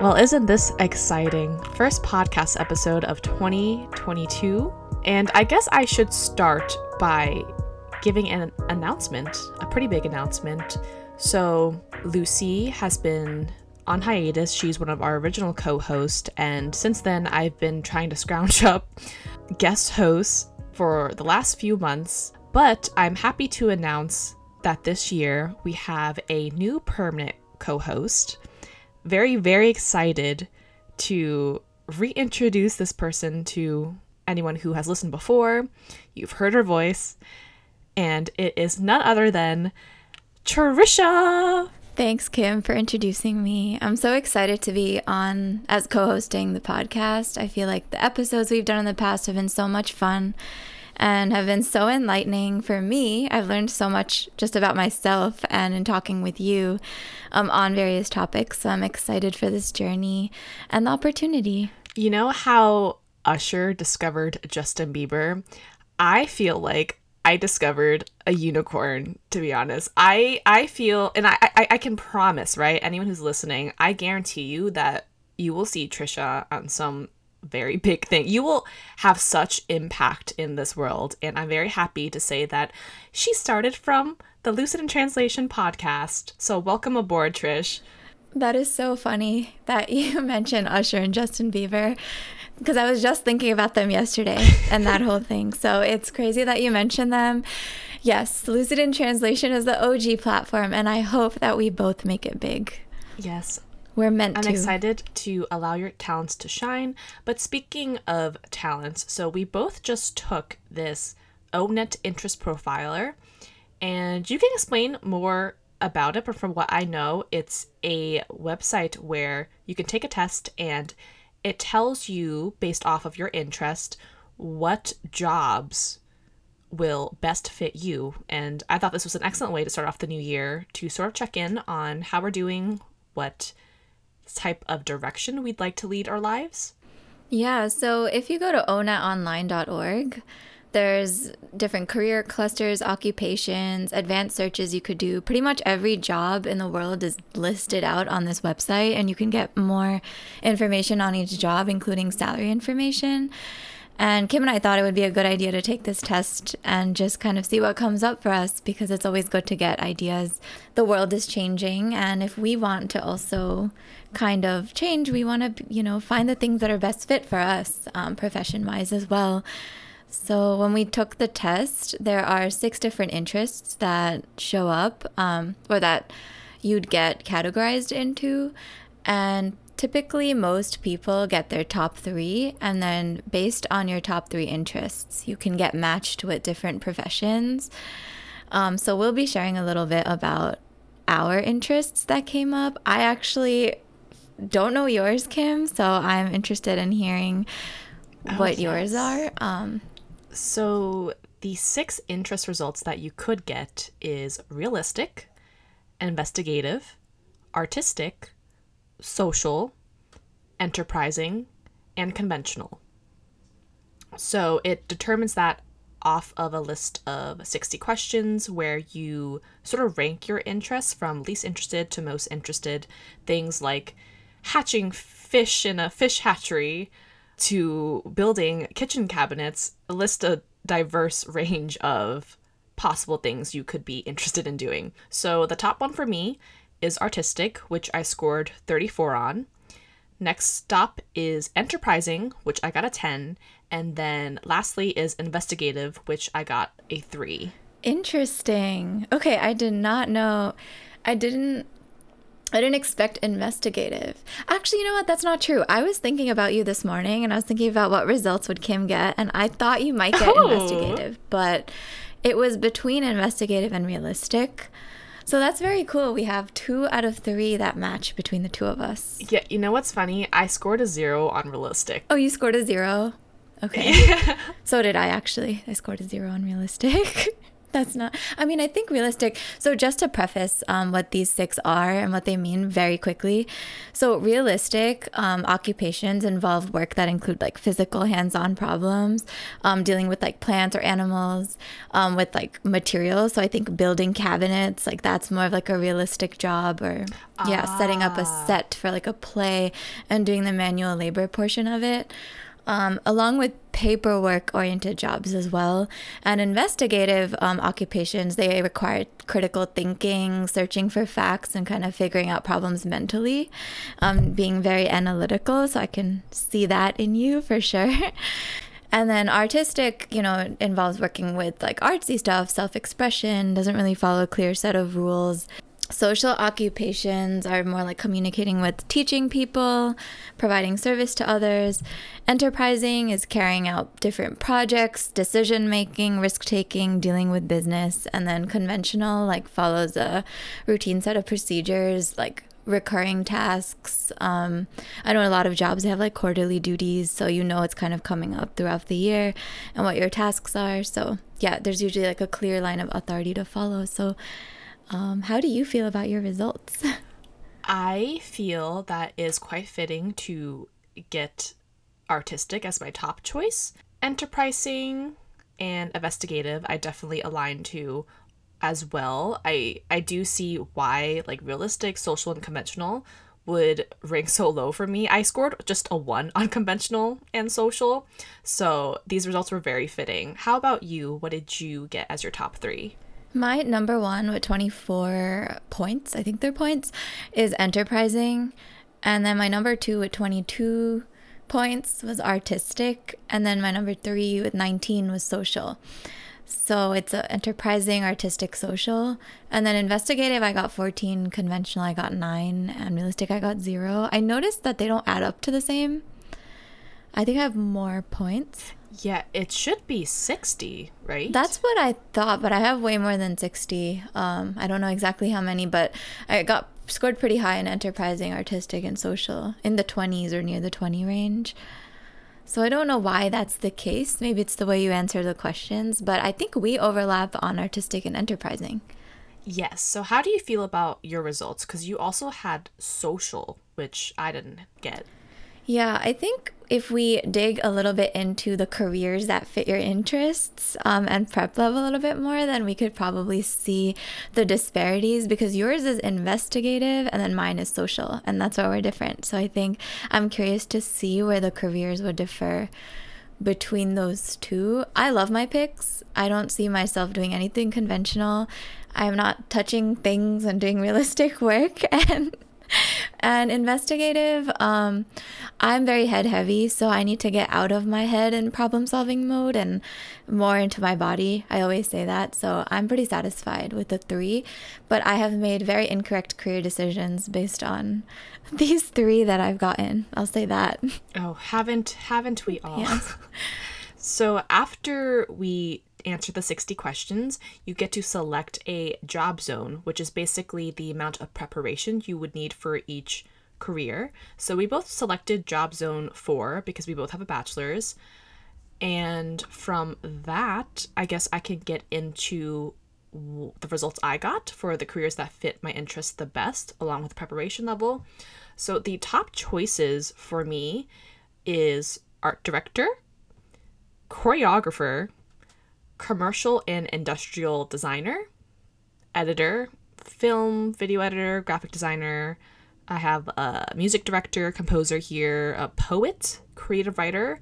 Well, isn't this exciting? First podcast episode of 2022. And I guess I should start by giving an announcement, a pretty big announcement. So, Lucy has been on hiatus. She's one of our original co hosts. And since then, I've been trying to scrounge up guest hosts for the last few months. But I'm happy to announce that this year we have a new permanent co host. Very, very excited to reintroduce this person to anyone who has listened before. You've heard her voice, and it is none other than Trisha. Thanks, Kim, for introducing me. I'm so excited to be on as co hosting the podcast. I feel like the episodes we've done in the past have been so much fun and have been so enlightening for me. I've learned so much just about myself and in talking with you um, on various topics. So I'm excited for this journey and the opportunity. You know how Usher discovered Justin Bieber? I feel like I discovered a unicorn, to be honest. I I feel and I, I I can promise, right? Anyone who's listening, I guarantee you that you will see Trisha on some very big thing. You will have such impact in this world. And I'm very happy to say that she started from the Lucid in Translation podcast. So welcome aboard, Trish. That is so funny that you mentioned Usher and Justin Bieber because I was just thinking about them yesterday and that whole thing. So it's crazy that you mentioned them. Yes, Lucid in Translation is the OG platform, and I hope that we both make it big. Yes, we're meant I'm to. excited to allow your talents to shine. But speaking of talents, so we both just took this ONET interest profiler, and you can explain more about it. But from what I know, it's a website where you can take a test and it tells you, based off of your interest, what jobs will best fit you. And I thought this was an excellent way to start off the new year to sort of check in on how we're doing, what type of direction we'd like to lead our lives? Yeah, so if you go to onetonline.org, there's different career clusters, occupations, advanced searches you could do. Pretty much every job in the world is listed out on this website, and you can get more information on each job, including salary information. And Kim and I thought it would be a good idea to take this test and just kind of see what comes up for us because it's always good to get ideas. The world is changing, and if we want to also kind of change, we want to, you know, find the things that are best fit for us, um, profession wise as well. So when we took the test, there are six different interests that show up um, or that you'd get categorized into. And typically, most people get their top three. And then, based on your top three interests, you can get matched with different professions. Um, so, we'll be sharing a little bit about our interests that came up. I actually don't know yours, Kim, so I'm interested in hearing oh, what yes. yours are. Um, so the six interest results that you could get is realistic, investigative, artistic, social, enterprising, and conventional. So it determines that off of a list of 60 questions where you sort of rank your interests from least interested to most interested. Things like hatching fish in a fish hatchery to building kitchen cabinets list a diverse range of possible things you could be interested in doing. So the top one for me is artistic, which I scored 34 on. Next stop is enterprising, which I got a 10. And then lastly is investigative, which I got a 3. Interesting. Okay, I did not know. I didn't I didn't expect investigative. Actually, you know what? That's not true. I was thinking about you this morning and I was thinking about what results would Kim get, and I thought you might get oh. investigative, but it was between investigative and realistic. So that's very cool. We have two out of three that match between the two of us. Yeah, you know what's funny? I scored a zero on realistic. Oh, you scored a zero? Okay. so did I actually. I scored a zero on realistic. That's not, I mean, I think realistic. So, just to preface um, what these six are and what they mean very quickly. So, realistic um, occupations involve work that include like physical hands on problems, um, dealing with like plants or animals, um, with like materials. So, I think building cabinets, like that's more of like a realistic job or, yeah, setting up a set for like a play and doing the manual labor portion of it um, along with paperwork oriented jobs as well. And investigative um, occupations, they require critical thinking, searching for facts, and kind of figuring out problems mentally, um, being very analytical. So I can see that in you for sure. And then artistic, you know, involves working with like artsy stuff, self expression, doesn't really follow a clear set of rules. Social occupations are more like communicating with teaching people, providing service to others. Enterprising is carrying out different projects, decision making, risk taking, dealing with business. And then conventional, like, follows a routine set of procedures, like recurring tasks. Um, I know a lot of jobs have like quarterly duties, so you know it's kind of coming up throughout the year and what your tasks are. So, yeah, there's usually like a clear line of authority to follow. So, um, how do you feel about your results? I feel that is quite fitting to get artistic as my top choice. Enterprising and investigative, I definitely align to as well. I I do see why like realistic, social, and conventional would rank so low for me. I scored just a one on conventional and social, so these results were very fitting. How about you? What did you get as your top three? My number one with 24 points, I think they're points, is enterprising. And then my number two with 22 points was artistic. And then my number three with 19 was social. So it's enterprising, artistic, social. And then investigative, I got 14. Conventional, I got nine. And realistic, I got zero. I noticed that they don't add up to the same. I think I have more points. Yeah, it should be 60, right? That's what I thought, but I have way more than 60. Um, I don't know exactly how many, but I got scored pretty high in enterprising, artistic, and social in the 20s or near the 20 range. So I don't know why that's the case. Maybe it's the way you answer the questions, but I think we overlap on artistic and enterprising. Yes. So how do you feel about your results? Because you also had social, which I didn't get. Yeah, I think if we dig a little bit into the careers that fit your interests um, and prep level a little bit more, then we could probably see the disparities because yours is investigative and then mine is social, and that's why we're different. So I think I'm curious to see where the careers would differ between those two. I love my picks. I don't see myself doing anything conventional. I'm not touching things and doing realistic work and and investigative, um, I'm very head heavy, so I need to get out of my head in problem solving mode and more into my body. I always say that. So I'm pretty satisfied with the three, but I have made very incorrect career decisions based on these three that I've gotten. I'll say that. Oh, haven't haven't we all? Yes. so after we answer the 60 questions, you get to select a job zone, which is basically the amount of preparation you would need for each career. So we both selected job zone 4 because we both have a bachelor's. And from that, I guess I can get into the results I got for the careers that fit my interests the best, along with preparation level. So the top choices for me is art director, choreographer, commercial and industrial designer, editor, film, video editor, graphic designer. I have a music director, composer here, a poet, creative writer,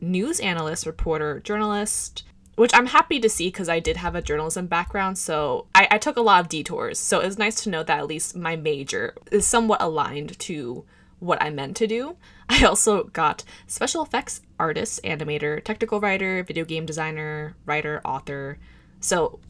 news analyst, reporter, journalist, which I'm happy to see because I did have a journalism background. So I, I took a lot of detours. So it's nice to know that at least my major is somewhat aligned to what I meant to do. I also got special effects artist, animator, technical writer, video game designer, writer, author. So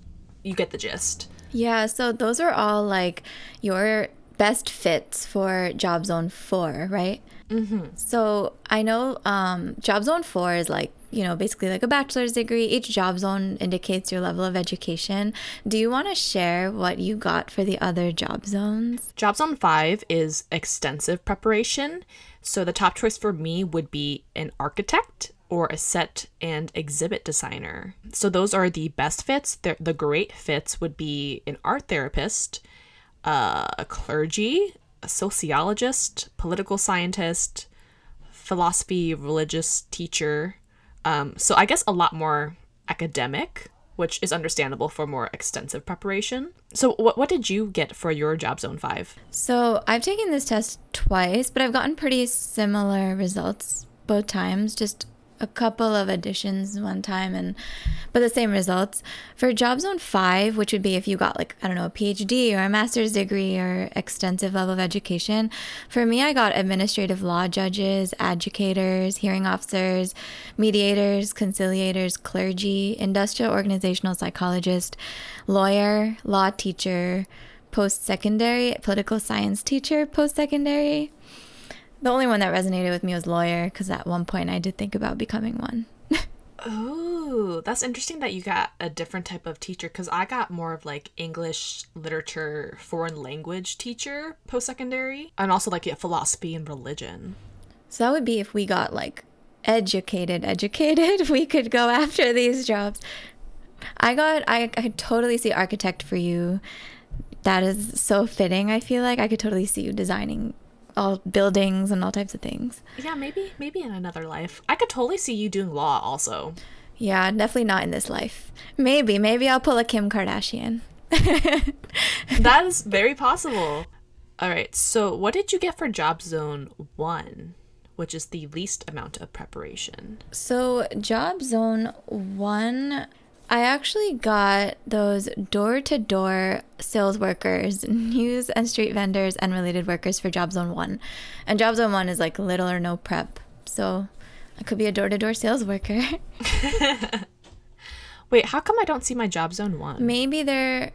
you get the gist. Yeah, so those are all like your best fits for Job Zone 4, right? Mm-hmm. So I know um, Job Zone 4 is like you know, basically like a bachelor's degree. Each job zone indicates your level of education. Do you want to share what you got for the other job zones? Job zone five is extensive preparation. So the top choice for me would be an architect or a set and exhibit designer. So those are the best fits. The, the great fits would be an art therapist, uh, a clergy, a sociologist, political scientist, philosophy, religious teacher. Um, so I guess a lot more academic, which is understandable for more extensive preparation. So what what did you get for your job zone 5? So I've taken this test twice, but I've gotten pretty similar results both times. Just a couple of additions one time and but the same results. For job zone 5 which would be if you got like i don't know a phd or a master's degree or extensive level of education for me i got administrative law judges educators hearing officers mediators conciliators clergy industrial organizational psychologist lawyer law teacher post-secondary political science teacher post-secondary the only one that resonated with me was lawyer because at one point I did think about becoming one. oh, that's interesting that you got a different type of teacher because I got more of like English literature, foreign language teacher post secondary, and also like yeah, philosophy and religion. So that would be if we got like educated, educated, we could go after these jobs. I got, I, I totally see architect for you. That is so fitting. I feel like I could totally see you designing all buildings and all types of things. Yeah, maybe maybe in another life. I could totally see you doing law also. Yeah, definitely not in this life. Maybe, maybe I'll pull a Kim Kardashian. that is very possible. All right. So, what did you get for job zone 1, which is the least amount of preparation? So, job zone 1 I actually got those door to door sales workers, news and street vendors, and related workers for Job Zone 1. And Job Zone 1 is like little or no prep. So I could be a door to door sales worker. Wait, how come I don't see my Job Zone 1? Maybe there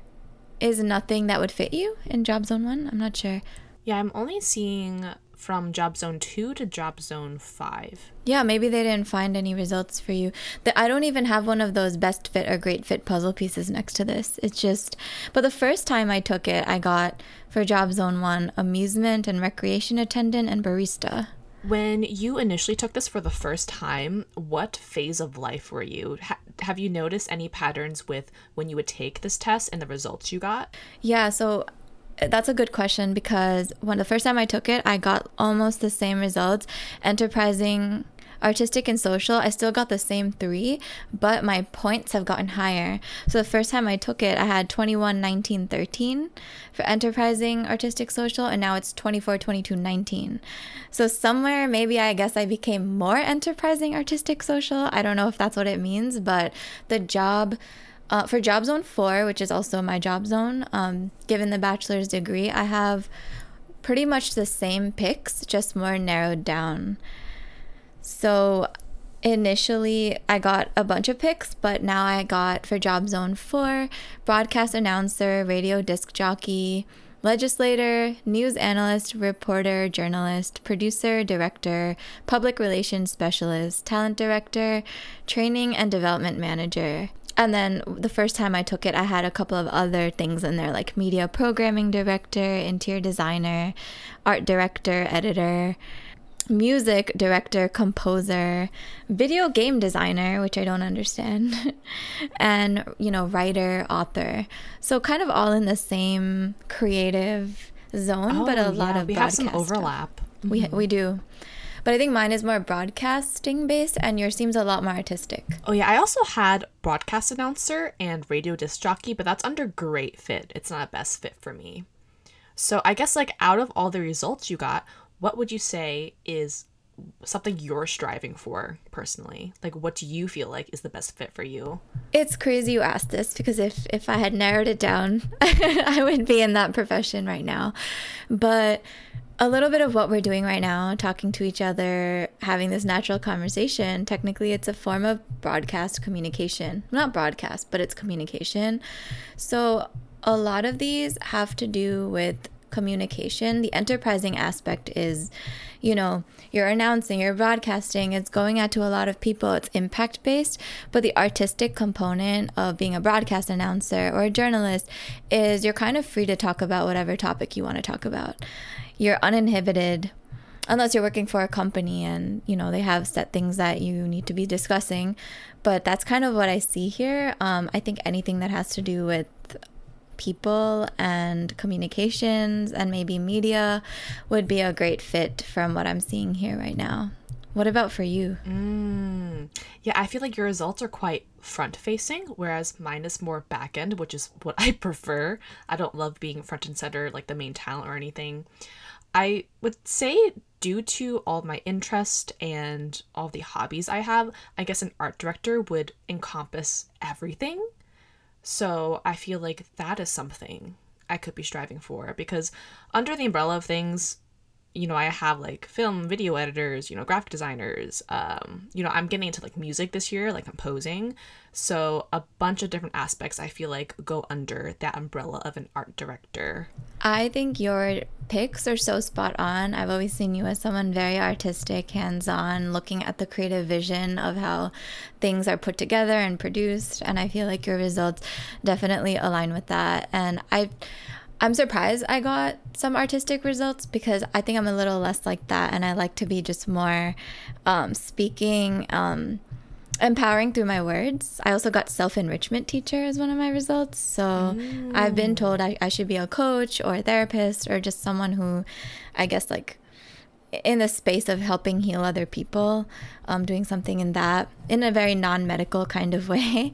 is nothing that would fit you in Job Zone 1. I'm not sure. Yeah, I'm only seeing from job zone 2 to job zone 5. Yeah, maybe they didn't find any results for you. The, I don't even have one of those best fit or great fit puzzle pieces next to this. It's just, but the first time I took it, I got for job zone 1 amusement and recreation attendant and barista. When you initially took this for the first time, what phase of life were you? Ha- have you noticed any patterns with when you would take this test and the results you got? Yeah, so that's a good question because when the first time I took it, I got almost the same results. Enterprising, artistic, and social, I still got the same three, but my points have gotten higher. So the first time I took it, I had 21, 19, 13 for enterprising, artistic, social, and now it's 24, 22, 19. So somewhere, maybe I guess I became more enterprising, artistic, social. I don't know if that's what it means, but the job uh, for job zone four, which is also my job zone, um, given the bachelor's degree, I have pretty much the same picks, just more narrowed down. So initially I got a bunch of picks, but now I got for job zone four, broadcast announcer, radio disc jockey, legislator, news analyst, reporter, journalist, producer, director, public relations specialist, talent director, training and development manager. And then the first time I took it, I had a couple of other things in there like media programming director, interior designer, art director, editor, music director, composer, video game designer, which I don't understand, and, you know, writer, author. So kind of all in the same creative zone, oh, but a yeah, lot of we have some overlap. Mm-hmm. We we do. But I think mine is more broadcasting based and yours seems a lot more artistic. Oh, yeah. I also had broadcast announcer and radio disc jockey, but that's under great fit. It's not a best fit for me. So I guess, like, out of all the results you got, what would you say is something you're striving for personally like what do you feel like is the best fit for you it's crazy you asked this because if if i had narrowed it down i would be in that profession right now but a little bit of what we're doing right now, talking to each other, having this natural conversation, technically it's a form of broadcast communication. Not broadcast, but it's communication. So a lot of these have to do with communication. The enterprising aspect is, you know, you're announcing, you're broadcasting, it's going out to a lot of people, it's impact based. But the artistic component of being a broadcast announcer or a journalist is you're kind of free to talk about whatever topic you want to talk about you're uninhibited unless you're working for a company and you know they have set things that you need to be discussing but that's kind of what i see here um, i think anything that has to do with people and communications and maybe media would be a great fit from what i'm seeing here right now what about for you Mm. Yeah, I feel like your results are quite front facing, whereas mine is more back end, which is what I prefer. I don't love being front and center, like the main talent or anything. I would say, due to all my interest and all the hobbies I have, I guess an art director would encompass everything. So I feel like that is something I could be striving for because under the umbrella of things, you know, I have like film, video editors, you know, graphic designers. Um, you know, I'm getting into like music this year, like composing. So a bunch of different aspects I feel like go under that umbrella of an art director. I think your picks are so spot on. I've always seen you as someone very artistic, hands on, looking at the creative vision of how things are put together and produced. And I feel like your results definitely align with that. And I, I'm surprised I got some artistic results because I think I'm a little less like that. And I like to be just more um, speaking. Um, empowering through my words. I also got self enrichment teacher as one of my results. So I've been told I, I should be a coach or a therapist or just someone who, I guess, like in the space of helping heal other people, um, doing something in that in a very non medical kind of way.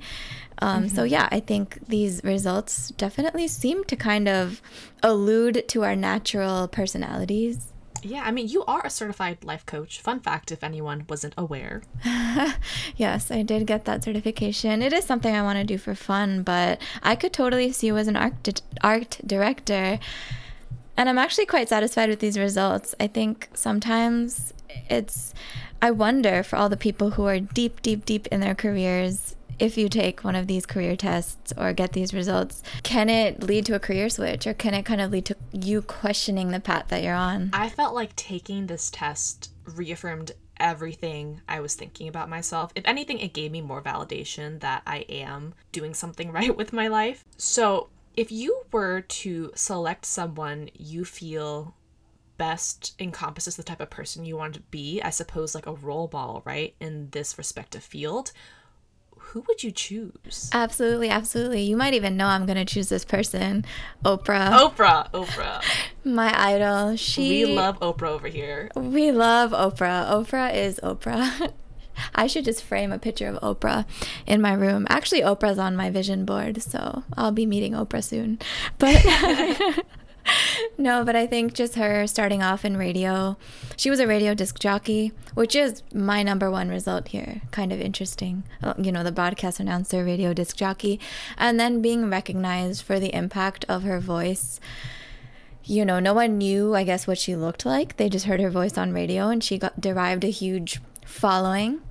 Um, So, yeah, I think these results definitely seem to kind of allude to our natural personalities. Yeah, I mean, you are a certified life coach. Fun fact if anyone wasn't aware. Yes, I did get that certification. It is something I want to do for fun, but I could totally see you as an art, di- art director. And I'm actually quite satisfied with these results. I think sometimes it's, I wonder for all the people who are deep, deep, deep in their careers, if you take one of these career tests or get these results, can it lead to a career switch or can it kind of lead to you questioning the path that you're on? I felt like taking this test reaffirmed everything I was thinking about myself. If anything, it gave me more validation that I am doing something right with my life. So, if you were to select someone you feel best encompasses the type of person you want to be, I suppose like a role model, right, in this respective field, who would you choose? Absolutely, absolutely. You might even know I'm going to choose this person, Oprah, Oprah, Oprah. my idol. She We love Oprah over here. We love Oprah. Oprah is Oprah. I should just frame a picture of Oprah in my room. Actually, Oprah's on my vision board, so I'll be meeting Oprah soon. But no, but I think just her starting off in radio. She was a radio disc jockey, which is my number one result here. Kind of interesting. Uh, You know, the broadcast announcer, radio disc jockey, and then being recognized for the impact of her voice you know, no one knew, I guess, what she looked like. They just heard her voice on radio and she got derived a huge following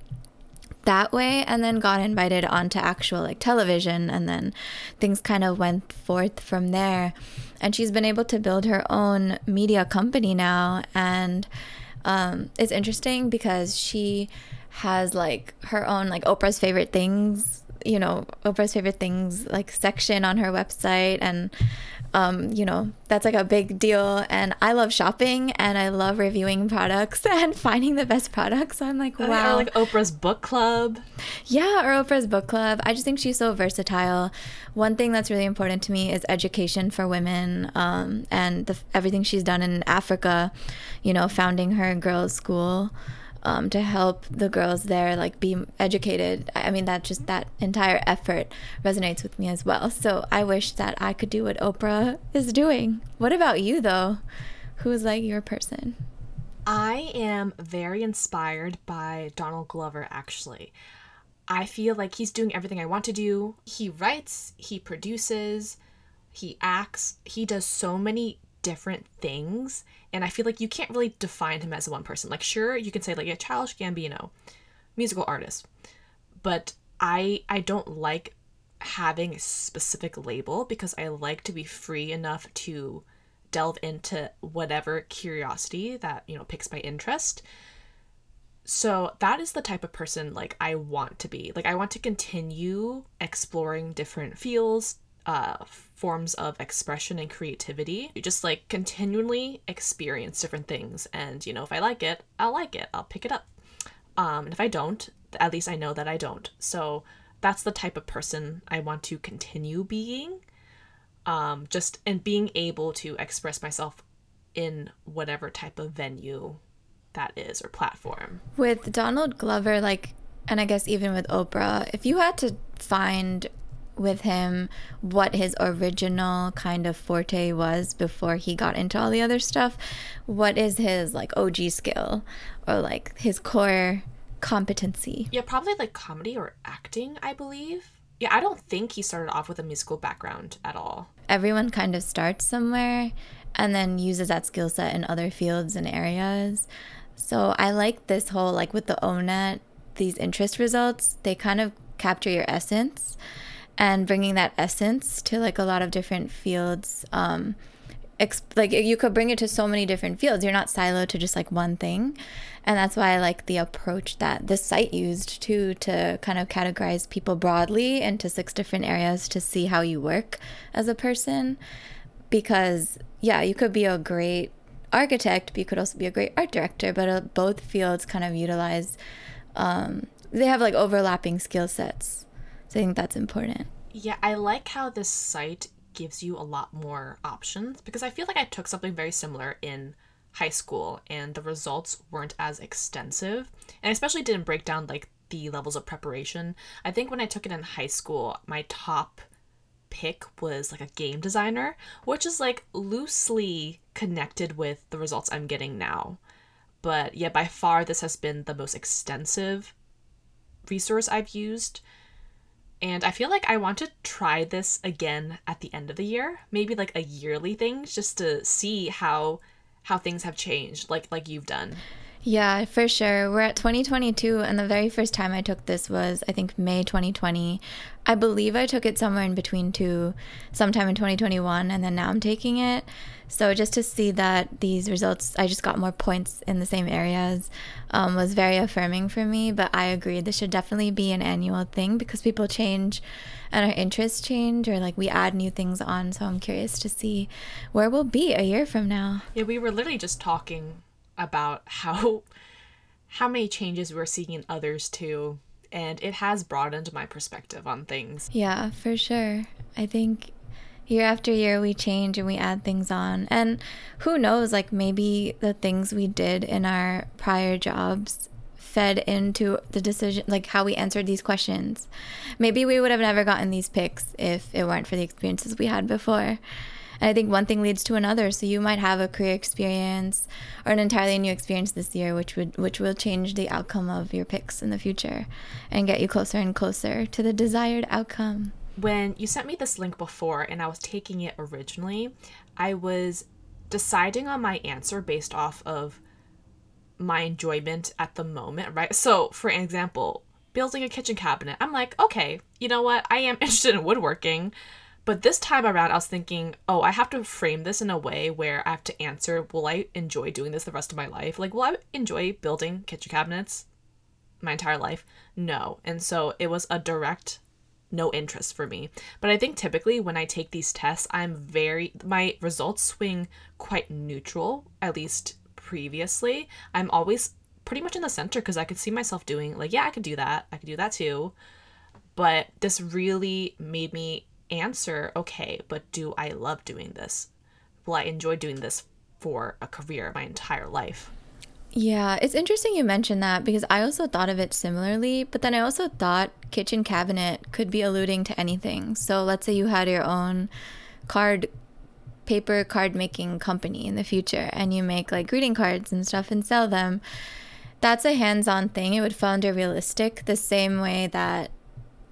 that way and then got invited onto actual like television and then things kind of went forth from there. And she's been able to build her own media company now. And um, it's interesting because she has like her own like Oprah's favorite things you know Oprah's favorite things like section on her website. And um, you know that's like a big deal and I love shopping and I love reviewing products and finding the best products so I'm like Or wow like Oprah's book club. yeah, or Oprah's book club. I just think she's so versatile. One thing that's really important to me is education for women, um, and the, everything she's done in Africa. You know, founding her girls' school um, to help the girls there like be educated. I mean, that just that entire effort resonates with me as well. So I wish that I could do what Oprah is doing. What about you, though? Who's like your person? I am very inspired by Donald Glover, actually. I feel like he's doing everything I want to do. He writes, he produces, he acts, he does so many different things. And I feel like you can't really define him as one person. Like, sure, you can say, like, a Childish Gambino, musical artist. But I I don't like having a specific label because I like to be free enough to delve into whatever curiosity that you know piques my interest so that is the type of person like i want to be like i want to continue exploring different fields uh, forms of expression and creativity. You just like continually experience different things. And, you know, if I like it, I'll like it, I'll pick it up. Um, and if I don't, at least I know that I don't. So that's the type of person I want to continue being. Um, just and being able to express myself in whatever type of venue that is or platform. With Donald Glover, like, and I guess even with Oprah, if you had to find with him what his original kind of forte was before he got into all the other stuff, what is his like OG skill or like his core competency? Yeah, probably like comedy or acting, I believe. Yeah, I don't think he started off with a musical background at all. Everyone kind of starts somewhere and then uses that skill set in other fields and areas. So I like this whole like with the ONET, these interest results, they kind of capture your essence and bringing that essence to like a lot of different fields. Um, like you could bring it to so many different fields. You're not siloed to just like one thing. And that's why I like the approach that this site used too to kind of categorize people broadly into six different areas to see how you work as a person. Because yeah, you could be a great architect, but you could also be a great art director. But uh, both fields kind of utilize, um, they have like overlapping skill sets. So I think that's important. Yeah, I like how this site gives you a lot more options because I feel like I took something very similar in high school and the results weren't as extensive and especially didn't break down like the levels of preparation. I think when I took it in high school, my top pick was like a game designer, which is like loosely connected with the results I'm getting now. But yeah, by far, this has been the most extensive resource I've used. And I feel like I want to try this again at the end of the year, maybe like a yearly thing, just to see how how things have changed, like like you've done. Yeah, for sure. We're at 2022, and the very first time I took this was, I think, May 2020. I believe I took it somewhere in between two, sometime in 2021, and then now I'm taking it. So just to see that these results, I just got more points in the same areas, um, was very affirming for me. But I agree, this should definitely be an annual thing because people change and our interests change, or like we add new things on. So I'm curious to see where we'll be a year from now. Yeah, we were literally just talking about how how many changes we're seeing in others too and it has broadened my perspective on things. Yeah for sure. I think year after year we change and we add things on. And who knows like maybe the things we did in our prior jobs fed into the decision like how we answered these questions. Maybe we would have never gotten these picks if it weren't for the experiences we had before and I think one thing leads to another. So you might have a career experience or an entirely new experience this year, which would which will change the outcome of your picks in the future and get you closer and closer to the desired outcome. When you sent me this link before and I was taking it originally, I was deciding on my answer based off of my enjoyment at the moment, right? So, for example, building a kitchen cabinet, I'm like, okay, you know what? I am interested in woodworking. But this time around, I was thinking, oh, I have to frame this in a way where I have to answer, will I enjoy doing this the rest of my life? Like, will I enjoy building kitchen cabinets my entire life? No. And so it was a direct no interest for me. But I think typically when I take these tests, I'm very, my results swing quite neutral, at least previously. I'm always pretty much in the center because I could see myself doing, like, yeah, I could do that. I could do that too. But this really made me answer, okay, but do I love doing this? Will I enjoy doing this for a career my entire life? Yeah, it's interesting you mentioned that because I also thought of it similarly, but then I also thought kitchen cabinet could be alluding to anything. So let's say you had your own card paper card making company in the future and you make like greeting cards and stuff and sell them. That's a hands-on thing. It would fall under realistic the same way that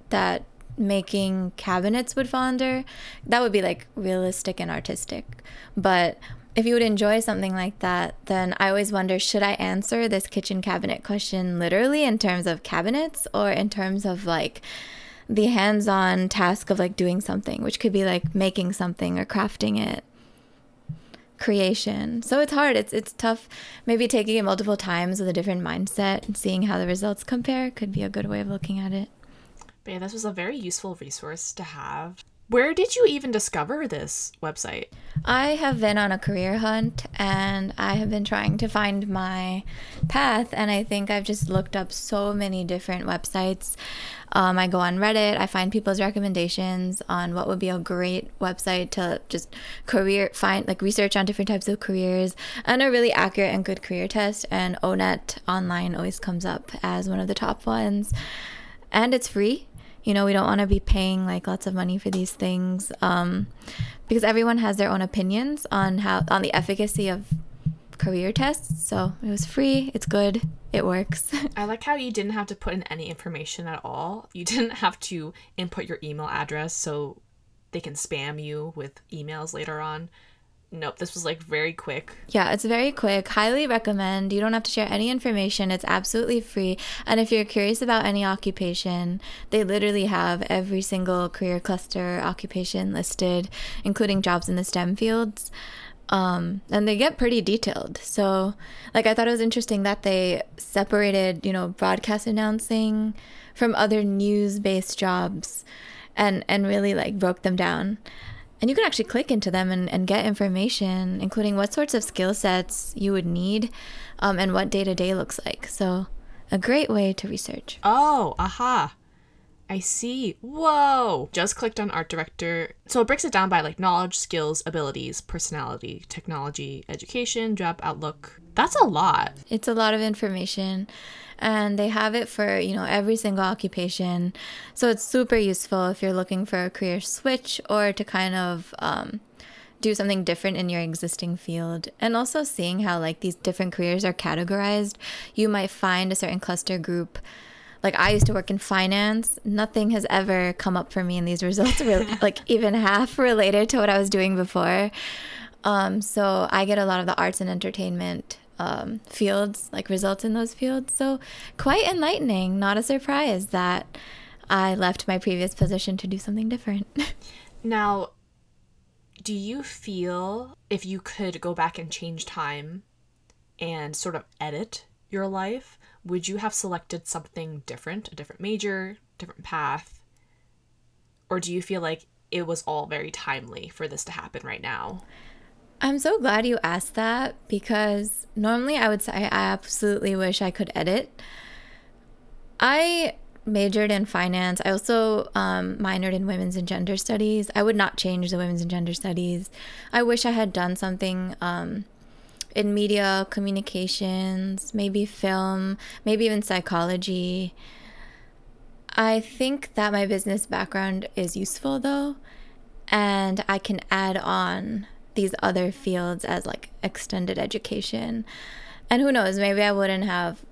that making cabinets would fall under, that would be like realistic and artistic. But if you would enjoy something like that, then I always wonder should I answer this kitchen cabinet question literally in terms of cabinets or in terms of like the hands on task of like doing something, which could be like making something or crafting it? creation. So it's hard. It's it's tough. Maybe taking it multiple times with a different mindset and seeing how the results compare could be a good way of looking at it. Yeah, this was a very useful resource to have. Where did you even discover this website? I have been on a career hunt and I have been trying to find my path. And I think I've just looked up so many different websites. Um, I go on Reddit, I find people's recommendations on what would be a great website to just career find, like research on different types of careers, and a really accurate and good career test. And ONET online always comes up as one of the top ones. And it's free you know we don't want to be paying like lots of money for these things um, because everyone has their own opinions on how on the efficacy of career tests so it was free it's good it works. I like how you didn't have to put in any information at all. You didn't have to input your email address so they can spam you with emails later on nope, this was like very quick. Yeah, it's very quick. Highly recommend. You don't have to share any information. It's absolutely free. And if you're curious about any occupation, they literally have every single career cluster occupation listed, including jobs in the STEM fields. Um, and they get pretty detailed. So, like, I thought it was interesting that they separated, you know, broadcast announcing from other news based jobs and, and really like broke them down and you can actually click into them and, and get information, including what sorts of skill sets you would need um, and what day to day looks like. So, a great way to research. Oh, aha. I see. Whoa. Just clicked on art director. So it breaks it down by like knowledge, skills, abilities, personality, technology, education, job outlook. That's a lot. It's a lot of information and they have it for you know every single occupation so it's super useful if you're looking for a career switch or to kind of um, do something different in your existing field and also seeing how like these different careers are categorized you might find a certain cluster group like I used to work in finance. Nothing has ever come up for me in these results, really, like even half related to what I was doing before. Um, so I get a lot of the arts and entertainment um, fields, like results in those fields. So quite enlightening. Not a surprise that I left my previous position to do something different. now, do you feel if you could go back and change time and sort of edit your life, would you have selected something different, a different major, different path? Or do you feel like it was all very timely for this to happen right now? I'm so glad you asked that because normally I would say I absolutely wish I could edit. I majored in finance. I also um, minored in women's and gender studies. I would not change the women's and gender studies. I wish I had done something um, in media, communications, maybe film, maybe even psychology. I think that my business background is useful though, and I can add on these other fields as like extended education. And who knows, maybe I wouldn't have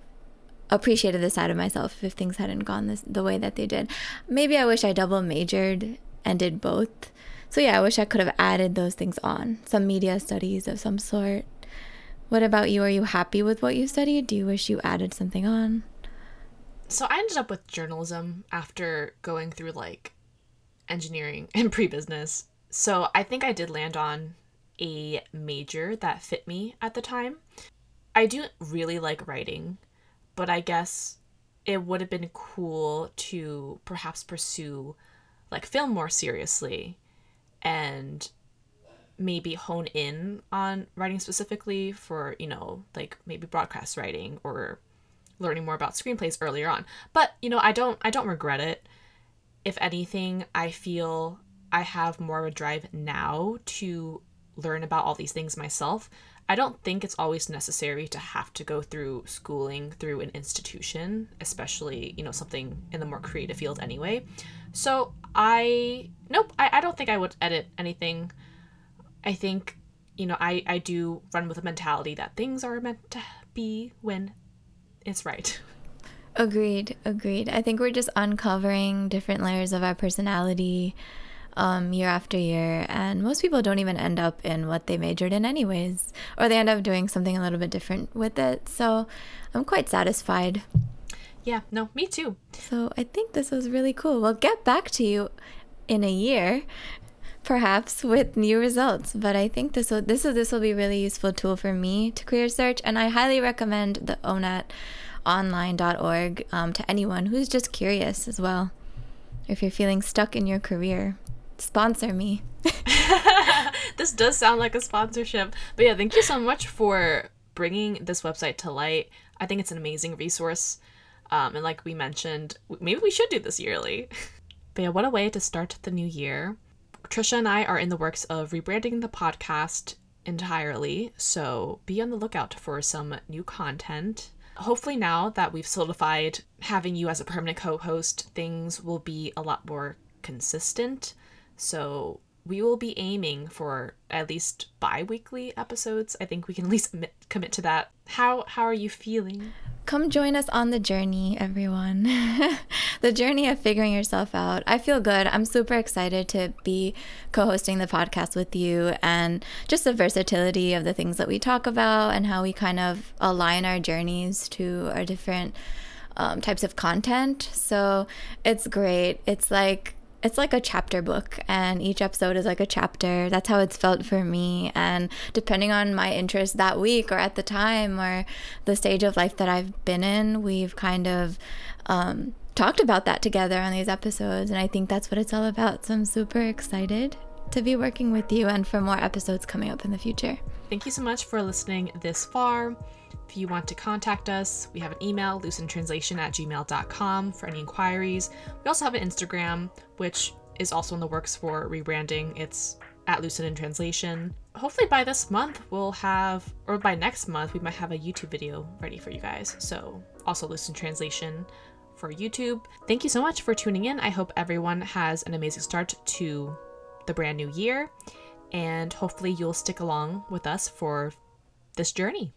appreciated this side of myself if things hadn't gone this, the way that they did. Maybe I wish I double majored and did both. So yeah, I wish I could have added those things on, some media studies of some sort. What about you? Are you happy with what you studied? Do you wish you added something on? So I ended up with journalism after going through like engineering and pre-business. So I think I did land on a major that fit me at the time. I do really like writing, but I guess it would have been cool to perhaps pursue like film more seriously and maybe hone in on writing specifically for, you know, like maybe broadcast writing or learning more about screenplays earlier on. But, you know, I don't I don't regret it. If anything, I feel I have more of a drive now to learn about all these things myself. I don't think it's always necessary to have to go through schooling through an institution, especially, you know, something in the more creative field anyway. So I, nope, I, I don't think I would edit anything. I think, you know, I, I do run with a mentality that things are meant to be when it's right. Agreed, agreed. I think we're just uncovering different layers of our personality um, year after year. And most people don't even end up in what they majored in, anyways, or they end up doing something a little bit different with it. So I'm quite satisfied. Yeah, no, me too. So I think this was really cool. We'll get back to you in a year perhaps with new results but i think this will this will this will be a really useful tool for me to career search and i highly recommend the onetonline.org um, to anyone who's just curious as well if you're feeling stuck in your career sponsor me. this does sound like a sponsorship. But yeah, thank you so much for bringing this website to light. I think it's an amazing resource. Um, and like we mentioned, maybe we should do this yearly. but yeah, what a way to start the new year. Trisha and I are in the works of rebranding the podcast entirely, so be on the lookout for some new content. Hopefully, now that we've solidified having you as a permanent co host, things will be a lot more consistent. So, we will be aiming for at least bi-weekly episodes. I think we can at least commit to that. How how are you feeling? Come join us on the journey, everyone. the journey of figuring yourself out. I feel good. I'm super excited to be co hosting the podcast with you and just the versatility of the things that we talk about and how we kind of align our journeys to our different um, types of content. So it's great. It's like it's like a chapter book and each episode is like a chapter. That's how it's felt for me. And depending on my interest that week or at the time or the stage of life that i've been in we've kind of um, talked about that together on these episodes. And i think that's what it's all about. So i'm super excited to be working with you and for more episodes coming up in the future. Thank you so much for listening this far if you want to contact us, we have an email, lucidintranslation at gmail.com for any inquiries. We also have an Instagram, which is also in the works for rebranding. It's at in Translation. Hopefully by this month we'll have, or by next month, we might have a YouTube video ready for you guys. So also Lucid in Translation for YouTube. Thank you so much for tuning in. I hope everyone has an amazing start to the brand new year. And hopefully you'll stick along with us for this journey.